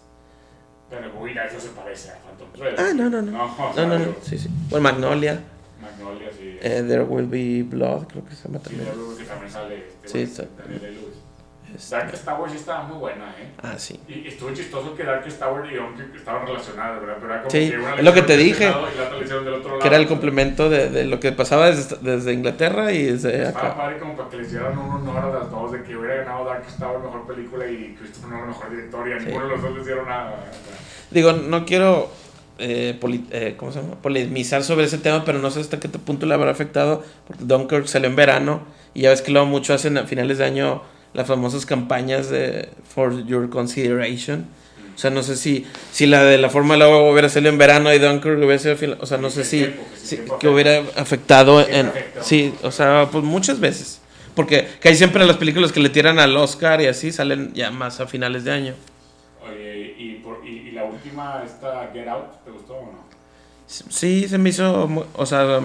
Pero mira, eso se parece a Phantom Thread. Ah, no, no, no. No, o No, sea, no, no, sí, sí. Bueno, Magnolia, Magnolia, sí. eh, There Will Be Blood, creo que se llama Sí, también. luego que también sale este, Sí, güey, Dark Star Wars sí estaba muy buena, ¿eh? ah, sí. Y estuvo chistoso que Dark Star Wars y Dunkirk estaban relacionadas, ¿verdad? Pero era como Sí, que una es lo que te este dije. Y del otro lado. Que era el complemento de, de lo que pasaba desde, desde Inglaterra y desde Estaba acá. padre como para que le hicieran un honor a las dos, de que hubiera ganado Dark Star Wars mejor película y Christopher Nolan mejor director y a Sí. ninguno de los dos le hicieron nada. Digo, no quiero eh, poli- eh, ¿cómo se llama? polemizar sobre ese tema, pero no sé hasta qué punto le habrá afectado, porque Dunkirk salió en verano y ya ves que luego mucho hacen a finales de año las famosas campañas de For Your Consideration. O sea, no sé si, si la de la forma luego hubiera salido en verano y Dunkirk hubiera sido, o sea, no sé si, tiempo, si- tiempo que hubiera afectado en, afecta. sí, o sea, pues muchas veces. Porque casi siempre las películas que le tiran al Oscar y así salen ya más a finales de año. Oye, y, por, y, y la última, esta Get Out, ¿te gustó o no? Sí, se me hizo, o sea,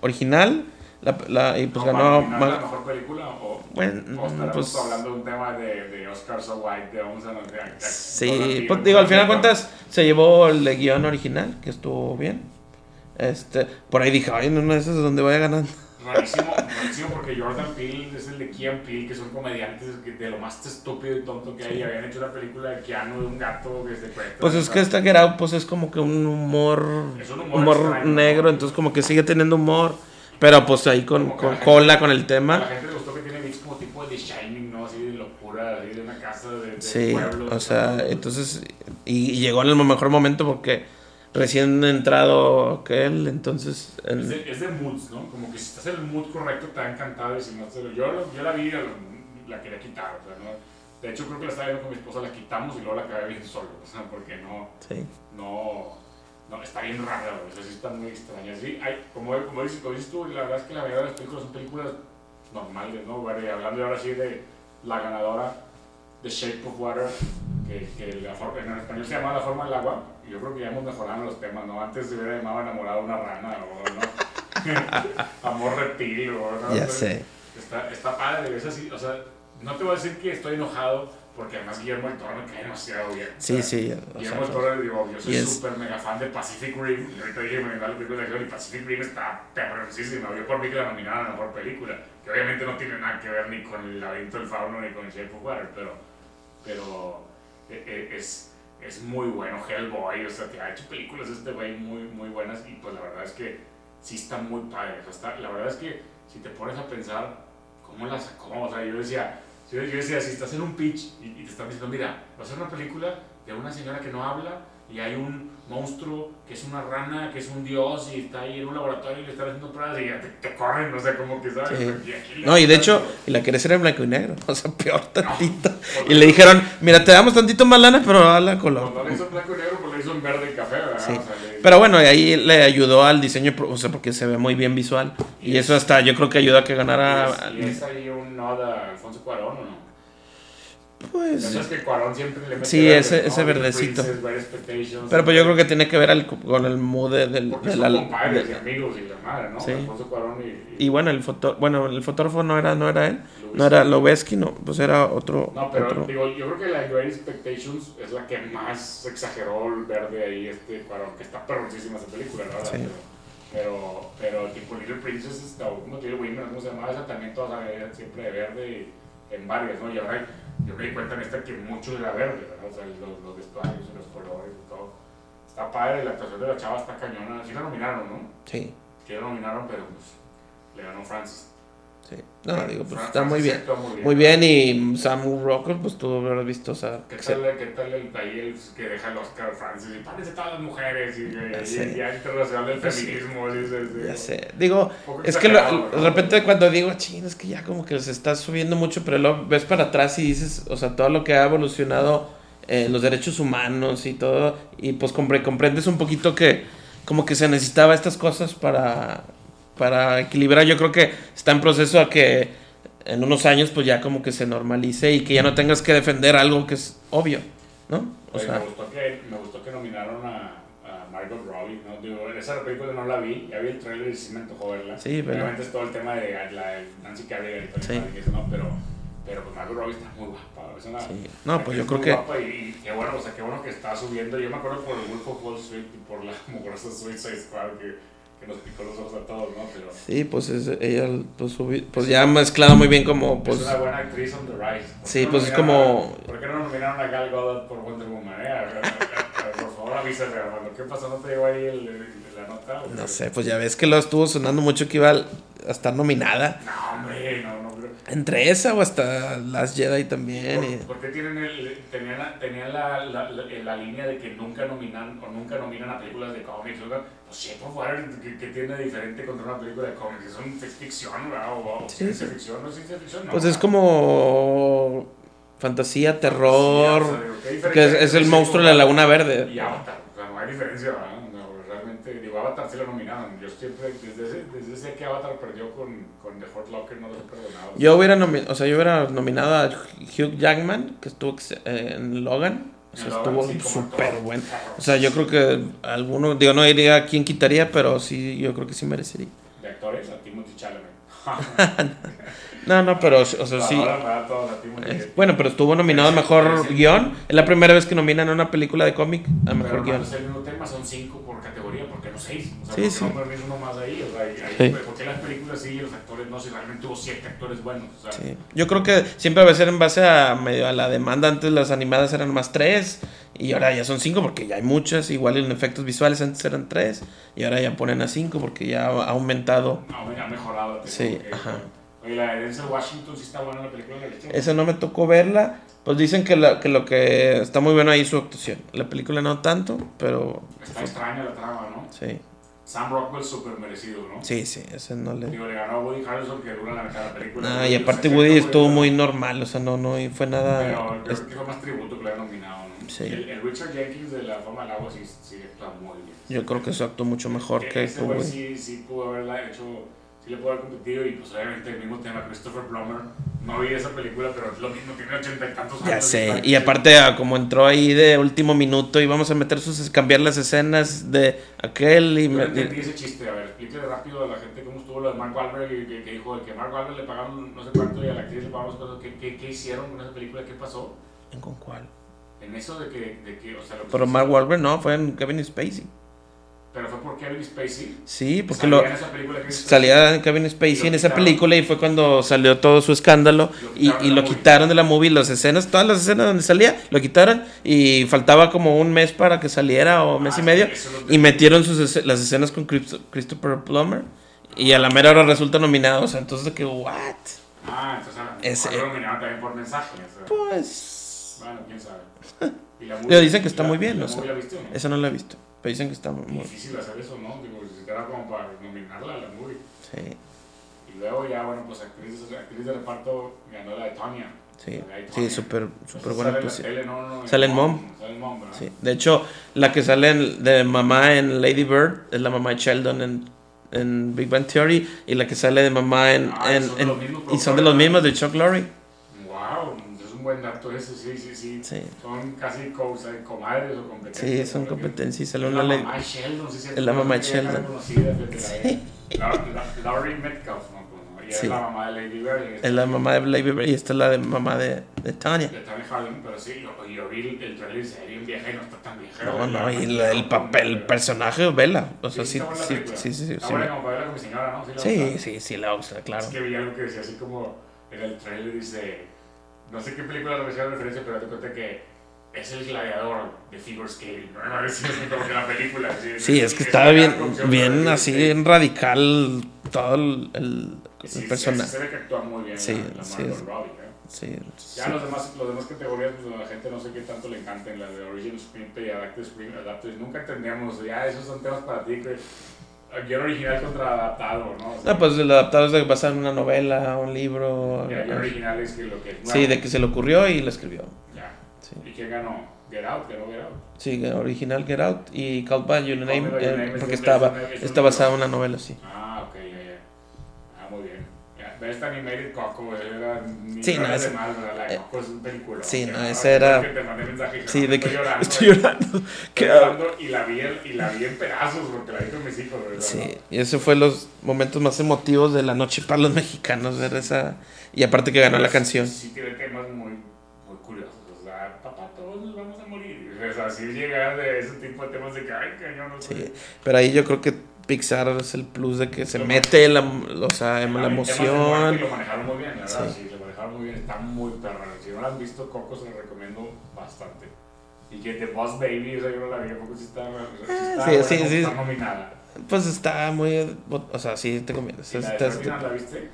original. La, la- y pues ¿O ganó. ma- la mejor película o, Bueno, o estaremos pues. hablando de un tema de, de Oscar So White, de vamos a... de- de- Sí, pues digo, al final de cuentas se llevó el guion original, que estuvo bien. Este, por ahí dije, ay, no, no, eso es donde vaya ganando. Rarísimo, rarísimo porque Jordan Peele es el de Keanu Peele, que son comediantes de lo más estúpido y tonto que hay. Habían hecho una película de Keanu de un gato que se cuenta. Pues es que esta Get Out, pues es como que un humor, Es un humor extraño, negro, ¿no? entonces como que sigue teniendo humor, pero pues ahí con, con gente- cola, con el A la tema. gente le gustó que tiene bits como tipo de Shining, ¿no? Así de locura, así de una casa de, de Sí, pueblo. o sea, entonces, y, y llegó en el mejor momento porque recién entrado aquel, entonces, en- Es de, es de moods, ¿no? Como que si estás en el mood correcto te ha encantado y si no, yo, yo la vi, la, la quería quitar, o sea, ¿no? De hecho, creo que la estaba viendo con mi esposa, la quitamos y luego la acabé viendo solo, o sea, porque no, sí. no, no, está bien rara, o sea, sí está muy extraña. Sí, hay, como, como, dices, como dices tú, la verdad es que la mayoría de las películas son películas normales, ¿no? Bueno, y hablando ahora sí de la ganadora de Shape of Water, que, que la for- en español se llama La Forma del Agua, y yo creo que ya hemos mejorado los temas, ¿no? Antes se hubiera llamado Enamorado de una rana, o ¿no? Amor reptil, ¿no? Ya sé. Está, está padre, es así, o sea, no te voy a decir que estoy enojado, porque además Guillermo del Toro me cae demasiado bien. o Sí, sea, sí. Guillermo del Toro, digo, yo soy y es- súper mega fan de Pacific Rim, y ahorita dije me la película de acción, y Pacific Rim está perroncísima, yo por mí que la nominaron a la mejor película, que obviamente no tiene nada que ver ni con El laberinto del fauno ni con Shape of Water, pero, pero eh, eh, es, es muy bueno, Hellboy, o sea, que ha hecho películas este güey muy, muy buenas, y pues la verdad es que sí está muy padre, o sea, está- la verdad es que si te pones a pensar cómo la sacó, o sea, yo decía, yo, yo decía, si estás en un pitch y, y te están diciendo, mira, va a ser una película de una señora que no habla y hay un monstruo que es una rana, que es un dios y está ahí en un laboratorio y le están haciendo pruebas y ya te, te corren, no sé cómo que sabes. Sí. Y No, y de hecho, y la quería hacer en blanco y negro, o sea, peor tantito. porque- Y le dijeron, mira, te damos tantito más lana, pero a la color. Cuando le hizo en blanco y negro, pues le hizo en verde y café, ¿verdad? Sí. O sea, le- Pero bueno, ahí le ayudó al diseño, o sea, porque se ve muy bien visual. Y eso hasta yo creo que ayuda a que ganara. y es, y es ahí un nod a Alfonso Cuarón, ¿o no? Pues. Sabes que Cuarón siempre le mete Sí, ese- ¿no? ese verdecito. Princess, Pero pues yo creo que tiene que ver al- con el mood de- del. Porque de son la- compadres de- y amigos y la madre, ¿no? Sí. Cuarón y... y bueno, el foto, bueno, el fotógrafo no era, no era él, Luis. no era Loveski, no, pues era otro. No, pero otro- digo, yo creo que la Great Expectations es la que más exageró el verde ahí, este Cuarón, que está perroncísima esa película, la verdad. Sí. Pero, pero, pero tipo Little Princess, está, como Little Women, ¿cómo se llamaba? Esa también salían siempre de verde y en varias, ¿no? Y ahora yo me di cuenta en esta que mucho era verde, ¿verdad? O sea, los, los vestuarios y los colores y todo. Está padre, la actuación de la chava está cañona. Sí la nominaron, ¿no? Sí, Sí la nominaron, pero pues le ganó Francis. No, digo, pues Fra- está muy bien. muy bien. Muy bien, y Sam Rockwell, pues tú lo habrás visto, o sea. ¿Qué que tal, ¿Qué tal el el que deja el Oscar Francis? Y parece todas las mujeres y, y, Ya y sé. el Día Internacional del Pues sí. Feminismo. y Ya sé. Digo, es que lo- de repente cuando digo, ching, es que ya como que se está subiendo mucho, pero luego ves para atrás y dices, o sea, todo lo que ha evolucionado eh, los derechos humanos y todo, y pues compre- comprendes un poquito que como que se necesitaba estas cosas para, para equilibrar. Yo creo que está en proceso a que en unos años pues ya como que se normalice y que ya no tengas que defender algo que es obvio, ¿no? O sea, me, gustó que, me gustó que nominaron a, a Margot Robbie, ¿no? Digo, esa película no la vi, ya vi el trailer y sí me antojó verla. Sí, pero- Obviamente es todo el tema de la de Nancy Carey y Tony Sí. Eso, ¿no? Pero, pero pues Margot Robbie está muy guapa. Es una, Sí. No, pues yo creo que- guapa y, qué bueno, o sea, qué bueno que está subiendo. Yo me acuerdo por el Wolf of Wall Street y por la mugrosa Suicide Squad que, que nos picó los ojos a todos, ¿no? Pero sí, pues es- ella pues, subi- pues ya ha mezclado muy bien como pues... es una buena actriz on the rise. ¿Por qué Sí, no pues es como- ¿Por qué no nominaron a Gal Gadot por Wonder Woman, eh? Por favor, avísame, Armando. ¿Qué pasó? ¿No te llegó ahí el- el- la nota? No sé, pues ya ves que lo estuvo sonando mucho que iba a estar nominada. No, hombre, no, no. pero- Entre esa o hasta Last Jedi también. y- ¿Por, qué tienen, el, tenían, la, tenían la, la, la, la línea de que nunca nominan o nunca nominan a películas de cómics? ¿verdad? Pues sí, por favor, ¿qué, qué tiene diferente contra una película de cómics? ¿Es un ficción ¿verdad? o, o Sí, ciencia sí. ficción? ¿No es ciencia ficción? No, Pues es como fantasía, Sí, o terror, sea, digo, ¿qué que es, el monstruo de la Laguna Verde. Y Avatar, o sea, no hay diferencia, ¿verdad? No, realmente, digo, Avatar sí lo nominaron. Yo siempre, desde ese, desde ese que Avatar perdió con, con The Hurt Locker, no lo he perdonado. Yo hubiera, nomi- o sea, yo hubiera nominado a Hugh Jackman, que estuvo eh, en Logan. O sea, Logan, estuvo sí, súper bueno. O sea, yo creo que alguno, digo, no diría quién quitaría, pero sí, yo creo que sí merecería. De actores, a Timothy Chalamet. No, no, pero, o sea, sí. bueno, pero estuvo nominado a mejor guion. Es la primera vez que nominan a una película de cómic a mejor guion. es el mismo tema, son cinco por categoría, ¿por qué no seis? O sea, sí, ¿por qué no uno más ahí? O sea, ¿por qué las películas sí y los actores no? Si realmente hubo siete actores buenos. O sea, sí. Yo creo que siempre va a ser en base a medio a la demanda. Antes las animadas eran más tres y ahora ya son cinco porque ya hay muchas. Igual en efectos visuales antes eran tres y ahora ya ponen a cinco porque ya ha aumentado. Ha mejorado. Sí, ajá. Oye, la de Denzel Washington sí está buena la película Esa no me tocó verla. Pues dicen que, que lo que está muy bueno ahí es su actuación. La película no tanto, pero. Está extraña la trama, ¿no? Sí. Sam Rockwell súper merecido, ¿no? Sí, sí, ese no le... Digo, le ganó a Woody Harrelson que dura la mitad de la película. Ah, y aparte Woody estuvo muy normal, o sea, no, no fue nada... Pero creo que fue más tributo que le han nominado, ¿no? Sí. El, Richard Jenkins de La Forma del Agua sí, sí actúa muy bien. Yo creo que eso actuó mucho mejor que... Ese güey sí, sí pudo haberla hecho sí le puedo haber competido y pues obviamente el mismo tema, Christopher Plummer, no vi esa película, pero es lo mismo, tiene ochenta y tantos años. Ya sé, y aparte ah, como entró ahí de último minuto y vamos a meter sus, cambiar las escenas de aquel y... Yo entendí ese chiste, a ver, explíquele rápido a la gente cómo estuvo lo de Mark Wahlberg y que, que dijo que Mark Wahlberg le pagaron no sé cuánto y a la actriz le pagaron no sé cuánto, ¿qué, qué, hicieron con esa película? ¿Qué pasó? ¿En con cuál? En eso de que, de que o sea... Lo que pero Mark Wahlberg no, fue en Kevin Spacey. ¿Pero fue por Kevin Spacey? Sí, porque salía lo, en esa película salía Kevin Spacey en esa película y fue cuando salió todo su escándalo y, y lo quitaron de la movie, las escenas, todas las escenas donde salía, lo quitaron y faltaba como un mes para que saliera o mes y ah, medio y metieron sus, las escenas con Christopher Plummer y a la mera hora resulta nominado, o sea, entonces que, what? Ah, entonces fue nominado también por mensaje. Pues... Bueno, quién sabe. ¿Y la movie, dicen que está muy bien, o sea, ¿la viste, no? Esa no la he visto dicen que está muy... Difícil hacer eso, ¿no? Digo, si era como para nominarla a la movie. Sí. Y luego ya, bueno, pues actriz, actriz de reparto ganó la de Tonya. Sí, sí, súper super buena actuación. Sale, no, no, sale en Mom. Sale en Mom, Sí. De hecho, la que sale de mamá en Lady Bird es la mamá de Sheldon en, en Big Bang Theory y la que sale de mamá en... Ah, en, en y son de los mismos de Chuck Lorre buen dato ese, sí, sí, sí. Son casi co comadres o competencias. Sí, son competencias. Es la mamá Sheldon, sí, Es la mamá Sheldon. Sí. Laurie Metcalf, ¿no? Y es la mamá de Lady Bird. Es la mamá de Lady Bird y esta es la de mamá de, de Tanya. De Tanya Harlan, pero sí, yo, yo vi el trailer y sería un viaje y no está tan viejero. No, no, y el, el papel, el personaje, vela. O sea, sí, sí, sí, sí. ¿no? Sí, sí, sí, la gusta, claro. Es que vi algo que decía así como en el trailer dice no sé qué película lo hicieron referencia, pero te cuenta que es el gladiador de figure skating. No, no es como que la película. Sí, es, que estaba bien, bien así, bien radical todo el, el, personaje. Se ve que actúa muy bien sí, la, sí, Robbie, ¿eh? Sí, ya los demás, los demás categorías, pues a la gente no sé qué tanto le encantan, las de Original Screenplay, Adapted Screenplay, nunca entendíamos, ya esos son temas para ti, que guion original contra adaptado, ¿no? O no, pues el adaptado es de basado en una novela, un libro. el guion original es que lo que. sí, de que se le ocurrió y lo escribió. Ya. Sí. ¿Y quién ganó? Get Out, ganó Get Out. Sí, original Get Out y Called by Your Name, eh, porque estaba, está basado en una novela, sí. Ah, Best Animated Coco, era ni sí, no, ese, mal, ¿verdad? La de Coco es un película. Sí, no, ese era. Que te mandé mensaje, sí, de que estoy llorando. Estoy llorando. Estoy llorando y la, vi, y la vi en pedazos porque la vi con mis hijos, ¿verdad? Sí, y ese fue los momentos más emotivos de la noche para los mexicanos, ver esa. Y aparte que ganó la canción. Sí, tiene temas muy, muy curiosos. O sea, papá, todos nos vamos a morir. O sea, sí llega de ese tipo de temas de que, ay, cañón, no sé. Sí, pero ahí yo creo que Pixar es el plus de que se mete la, o sea, la emoción. lo manejaron muy bien, ¿verdad? Sí. lo manejaron muy bien, está muy perro. Si no lo han visto, Coco se lo recomiendo bastante. Y que The Boss Baby, o sea, yo no la vi, poco si está, sí, está, sí, sí, nominada. Pues está muy, o sea, sí te conviene. ¿Y la de la viste?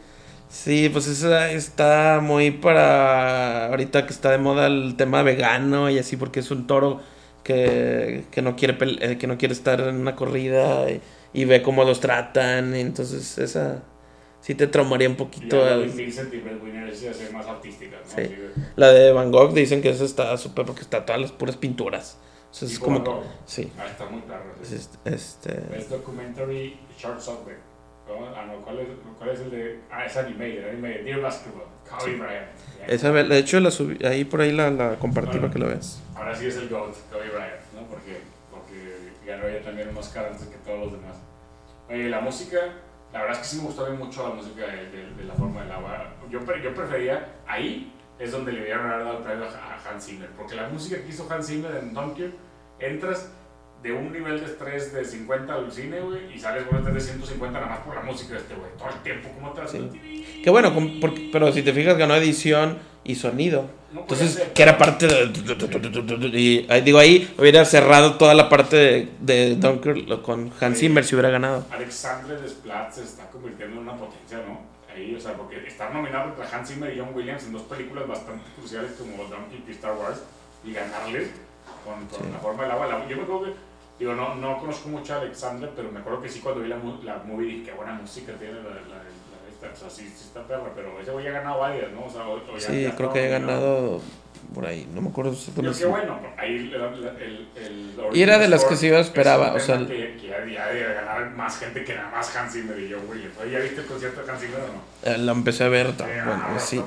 Sí, pues esa está muy para ahorita que está de moda el tema vegano y así porque es un toro que, que no quiere eh, que no quiere estar en una corrida y, y ve cómo los tratan. Entonces, esa sí te traumaría un poquito. Y al... Vincent y es más artística, ¿no? Sí. La de Van Gogh dicen que esa está súper porque está todas las puras pinturas. O sea, es como. Que, sí. Ah, está muy claro. Sí. Este. Es documentary Short Subway. Ah, no, ¿cuál es, ¿cuál es el de.? Ah, es animated, animated. Dear Basketball, Kobe Bryant. Esa, de hecho, la subí, ahí por ahí la, la compartí para que lo veas. Ahora sí es el GOAT, Kobe Bryant, ¿no? Porque ganó ella también un Oscar antes que todos los demás. Oye, la música, la verdad es que sí me gustó bien mucho la música de, de- de La Forma del Agua. Yo, yo prefería, ahí es donde le haber dado el premio a, Hans Zimmer, porque la música que hizo Hans Zimmer en Dunkirk, entras de un nivel de estrés de 50 al cine, güey, y sales con estrés de 150 nada más por la música de este güey, todo el tiempo, ¿cómo te Sí. Que bueno, porque- pero si te fijas, ganó edición y sonido. No Entonces, ser. que era parte de... Y digo, ahí hubiera cerrado toda la parte de, de Dunkirk con Hans. Zimmer si hubiera ganado. Alexandre Desplat se está convirtiendo en una potencia, ¿no? Ahí, o sea, porque estar nominado entre Hans Zimmer y John Williams en dos películas bastante cruciales como Dunkirk y Star Wars y ganarles con, con Sí. la forma del agua. Yo me acuerdo que, digo, no, no conozco mucho a Alexandre, pero me acuerdo que sí cuando vi la, la movie dije, qué buena música tiene la, la. O sea, sí, sí está perra, pero ese güey ya ha ganado varias, ¿no? O sea, o- o ya- Sí, ya creo que nominado. ganado por ahí. No me acuerdo Yo, exactamente. qué bueno, ahí el, el, el, el Y era de las que score se iba es un esperaba, o sea, que, que ya, ya debe ganar más gente que nada más Hans Zimmer y Williams. Oye, ¿ya viste el concierto de Hans Zimmer o no? Eh, Lo empecé a ver. Sí, Bueno, ah, sí.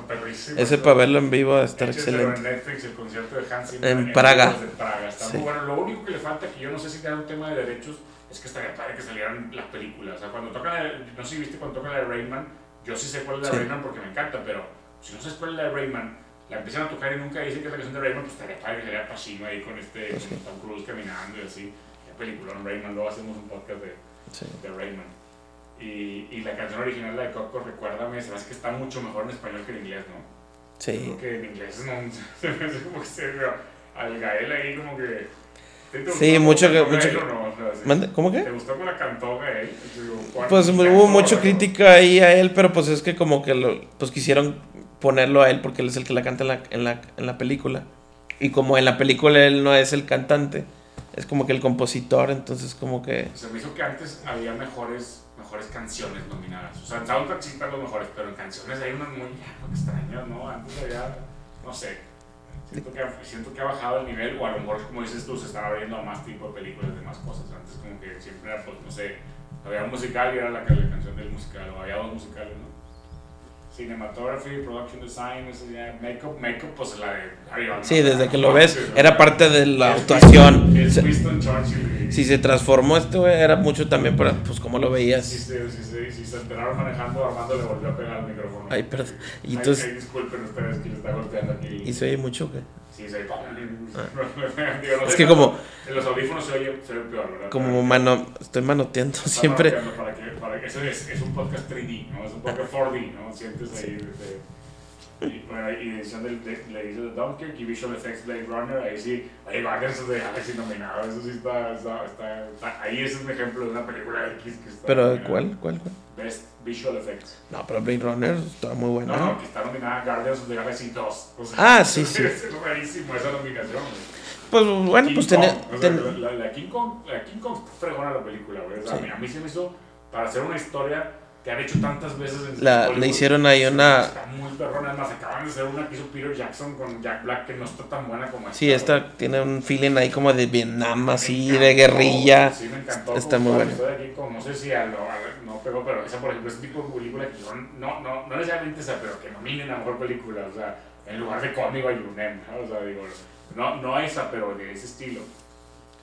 Ese para verlo en vivo va a estar excelente. en Netflix, el concierto de Hans Zimmer. En Praga. vivo desde Praga. Está Sí. muy bueno. Lo único que le falta, que yo no sé si era un tema de derechos, es que estaría padre que salieran las películas. O sea, cuando tocan, la- no sé si viste cuando tocan la de Rayman, yo sí sé cuál es la de Sí. Rayman porque me encanta, pero si no sabes cuál es la de Rayman, la empiezan a tocar y nunca dicen que es la canción de Rayman, pues estaría padre que Pacino ahí con este con. Tom Cruise caminando y así. Qué película, Rayman, luego hacemos un podcast de, Sí. de Rayman. Y, y la canción original, la de Coco, recuérdame, se me hace que está mucho mejor en español que en inglés, ¿no? Sí. Creo que en inglés no, se me hace como que se al Gael ahí como que... ¿te gustó Sí, mucho mucho no? O sea, sí. ¿Cómo ¿Te que? Pues hubo mucho pero- crítica ahí a él, pero pues es que como que lo, pues quisieron ponerlo a él porque él es el que la canta en la, en la, en la película. Y como en la película él no es el cantante, es como que el compositor, entonces como que... Se me hizo que antes había mejores, mejores canciones nominadas. O sea, en soundtrack sí están los mejores, pero en canciones hay unas muy ya, extrañas, ¿no? Antes había, no sé, siento que, siento que ha bajado el nivel, o a lo mejor, como dices tú, se están abriendo a más tipo de películas, de más cosas. Antes como que siempre era, pues, no sé, había un musical y era la, la canción del musical, o había dos musicales, ¿no? Cinematography, production design, eso ya, makeup, makeup, pues la de Harry Sí, desde que lo ves, era parte de la actuación. Es Winston Churchill. Si se transformó este güey, era mucho también para, pues como lo Si veías. se, si, se, si se enteraron manejando, Armando le volvió a pegar al micrófono. Ay, perdón. Y entonces, ay, disculpen ustedes que le está golpeando aquí. y se oye mucho, que Sí, se Digo, no Es que como, En los audífonos se oye, se oye peor, ¿verdad? como mano, estoy manoteando Está siempre. manoteando Para que, para que, eso es, es un podcast 3D, ¿no? Es un podcast 4D, ¿no? Sientes ahí. De, y, bueno, y edición del, de, la edición de Dunkirk y Visual Effects Blade Runner, ahí sí, hay Guardians de Galaxy nominado, eso sí está, está, está, está- ahí ese es un ejemplo de una película X que está Pero, nominada. ¿cuál? ¿Cuál? ¿Cuál? Best Visual Effects. No, pero Blade Runner estaba muy buena. No, no, que está nominada Guardians of the Galaxy 2. O sea, Ah, sí, sí. Es rarísimo esa nominación, güey. Pues bueno, King pues tenía. O sea, ten- la, la King Kong, la King Kong está fregona la película, güey. O sea, Sí. a, mí, a mí se me hizo, para hacer una historia que han hecho tantas veces en La- le hicieron ahí una- Está muy perrona, además acaban de hacer una que hizo Peter Jackson con Jack Black que no está tan buena como esta. Sí, esta tiene un feeling ahí como de Vietnam, Me así, encantó, de guerrilla. Sí, me encantó. Está muy buena. No sé si a lo, a- no pegó, pero esa, por ejemplo, ese tipo de película que yo no, no, no necesariamente esa, pero que nominen a mejor película. O sea, en lugar de cómico hay un M, ¿no? O sea, digo, no, no esa, pero de ese estilo.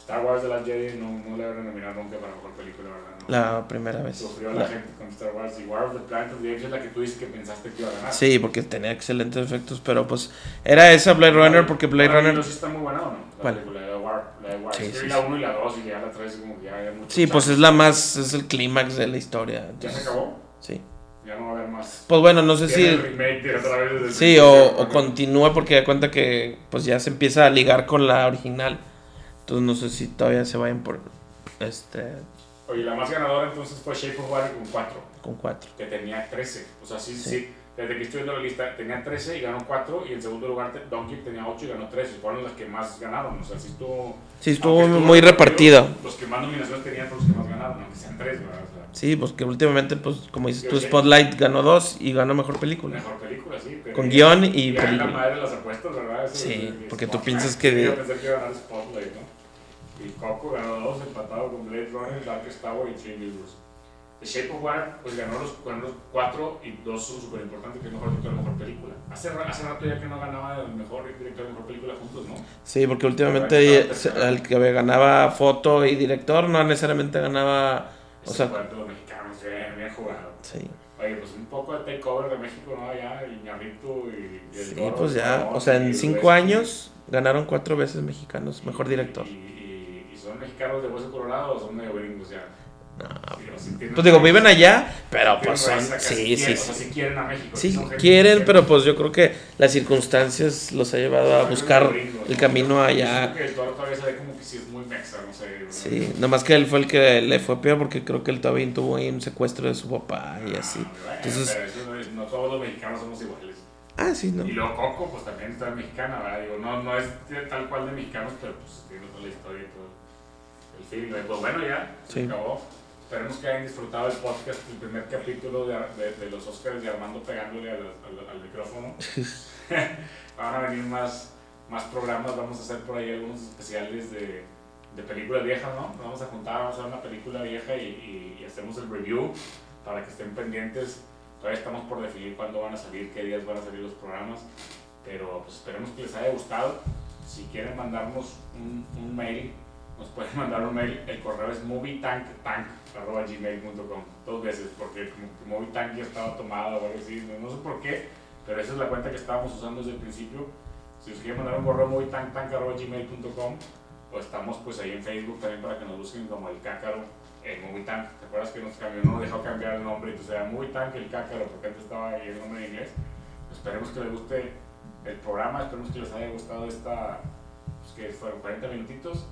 Star Wars de las Jedi no, no le van a nominar nunca para mejor película, ¿verdad? No. La primera vez. Sufrió la, La- gente con Star Wars y War of the Planet of the Apes es la que tú dices que pensaste que iba a ganar. Sí, porque tenía excelentes efectos, pero pues era esa Blade Runner porque Blade Ahora, Runner... ¿no sí está muy buena o no? La ¿Cuál? película de War. La de War. Sí, Es sí, vi la sí. 1 y la 2 y ya la 3 como que ya hay mucho Sí, pues es la más, es el clímax de la historia. ¿Ya entonces, se acabó? Sí. Ya no va a haber más. Pues bueno, no sé Tiene el si... remake otra vez desde el Sí, o, principio, o ¿no? continúa porque da cuenta que pues ya se empieza a ligar con la original. Entonces no sé si todavía se vayan por este Oye, la más ganadora entonces fue Shape of Water con 4, con cuatro. que tenía 13. O sea, sí, Sí. sí. Desde que estoy viendo la lista, tenía 13 y ganó 4. Y en segundo lugar, Donkey tenía 8 y ganó 13. Fueron las que más ganaron. O sea, sí estuvo. Sí, estuvo aunque muy repartido. Los que más nominaciones tenían fueron los que más ganaron, aunque sean 3, ¿verdad? O sea, Sí, pues que últimamente, pues como dices tú. Spotlight ganó dos y ganó mejor película. mejor película, sí. Con guion y y la película. madre de las apuestas, ¿verdad? Eso Sí, de- de porque tú piensas que Yo pensé que iba a ganar Spotlight, ¿no? Y Coco ganó 2, empatado con Blade Runner, Darkest Tower y Three Billboards. The Shape of Water, pues ganó los, ganó los 4 y 2 son súper importantes, que es mejor director y mejor película. Hace, hace rato ya que no ganaba el mejor director y mejor película juntos, ¿no? Sí, porque últimamente se- el que ganaba foto y director no necesariamente ganaba, o sea, fue de los mexicanos, bien, jugado. Sí. Oye, pues un poco de takeover de México, ¿no? Allá, y Ñarrito y, y el Sí, pues ya, ¿no? o sea, en cinco años ganaron cuatro veces mexicanos, mejor director. Y, mexicanos de hueso colorado o son medio gringos ya. No, Sí, o sí pues digo, viven allá, pero pues son, acá, sí, quieren, sí, O sea, sí. sí quieren a México. Sí, gente quieren, pero pues yo creo que las circunstancias los ha llevado a son buscar gringos, el ¿no? camino Yo allá. creo que el Toro todavía se ve como que sí es muy mexa, no sé. ¿no? Sí, nomás que él fue el que le fue peor porque creo que él todavía tuvo ahí un secuestro de su papá y así. Ah, Entonces- pero eso no, es- no todos los mexicanos somos iguales. Ah, sí, no. Y luego Coco, pues también está mexicana, ¿verdad? Digo, no, no es tal cual de mexicanos, pero pues tiene toda la historia y todo film. Pues bueno, ya, se Sí. acabó. Esperemos que hayan disfrutado el podcast, el primer capítulo de, de- de los Oscars de Armando pegándole al, al- al micrófono. Van a venir más, más programas, vamos a hacer por ahí algunos especiales de, de películas viejas, ¿no? Nos vamos a juntar, vamos a hacer una película vieja y, y- y hacemos el review para que estén pendientes. Todavía estamos por definir cuándo van a salir, qué días van a salir los programas, pero pues esperemos que les haya gustado. Si quieren mandarnos un, un mail, nos pueden mandar un mail. El correo es movietank.gmail.com dos veces, porque como que Movietank ya estaba tomado o algo así, no, sé por qué, pero esa es la cuenta que estábamos usando desde el principio. Si os quieren mandar un correo movietank.gmail.com o estamos pues ahí en Facebook también para que nos busquen como el cácaro el Movietank. ¿Te acuerdas que nos cambió? No dejó cambiar el nombre, entonces era Movietank el cácaro porque antes estaba ahí el nombre en inglés. Pues esperemos que les guste el programa, esperemos que les haya gustado esta, pues que fueron 40 minutitos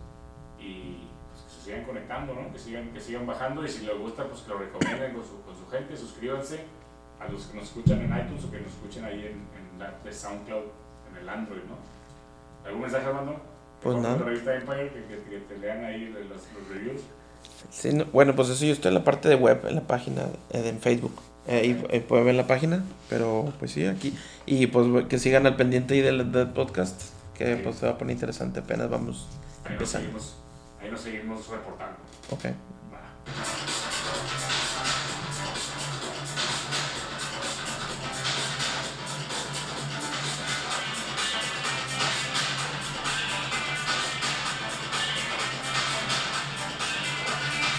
y pues, que se sigan conectando, ¿no? que, sigan, que sigan bajando y si les gusta, pues que lo recomienden con su, con su gente, suscríbanse a los que nos escuchan en iTunes o que nos escuchen ahí en, en la de SoundCloud, en el Android, ¿no? ¿Algún mensaje, Armando? Pues. La revista Empire, que, que- que te lean ahí los, los reviews. Sí, no, bueno, pues eso yo estoy en la parte de web, en la página, eh, en Facebook. Eh, ahí pueden ver la página, pero pues sí, aquí. Y pues que sigan al pendiente ahí del, del podcast, que Sí. pues se va a poner interesante, apenas vamos Ahí empezando. Ahí nos seguimos reportando. Ok.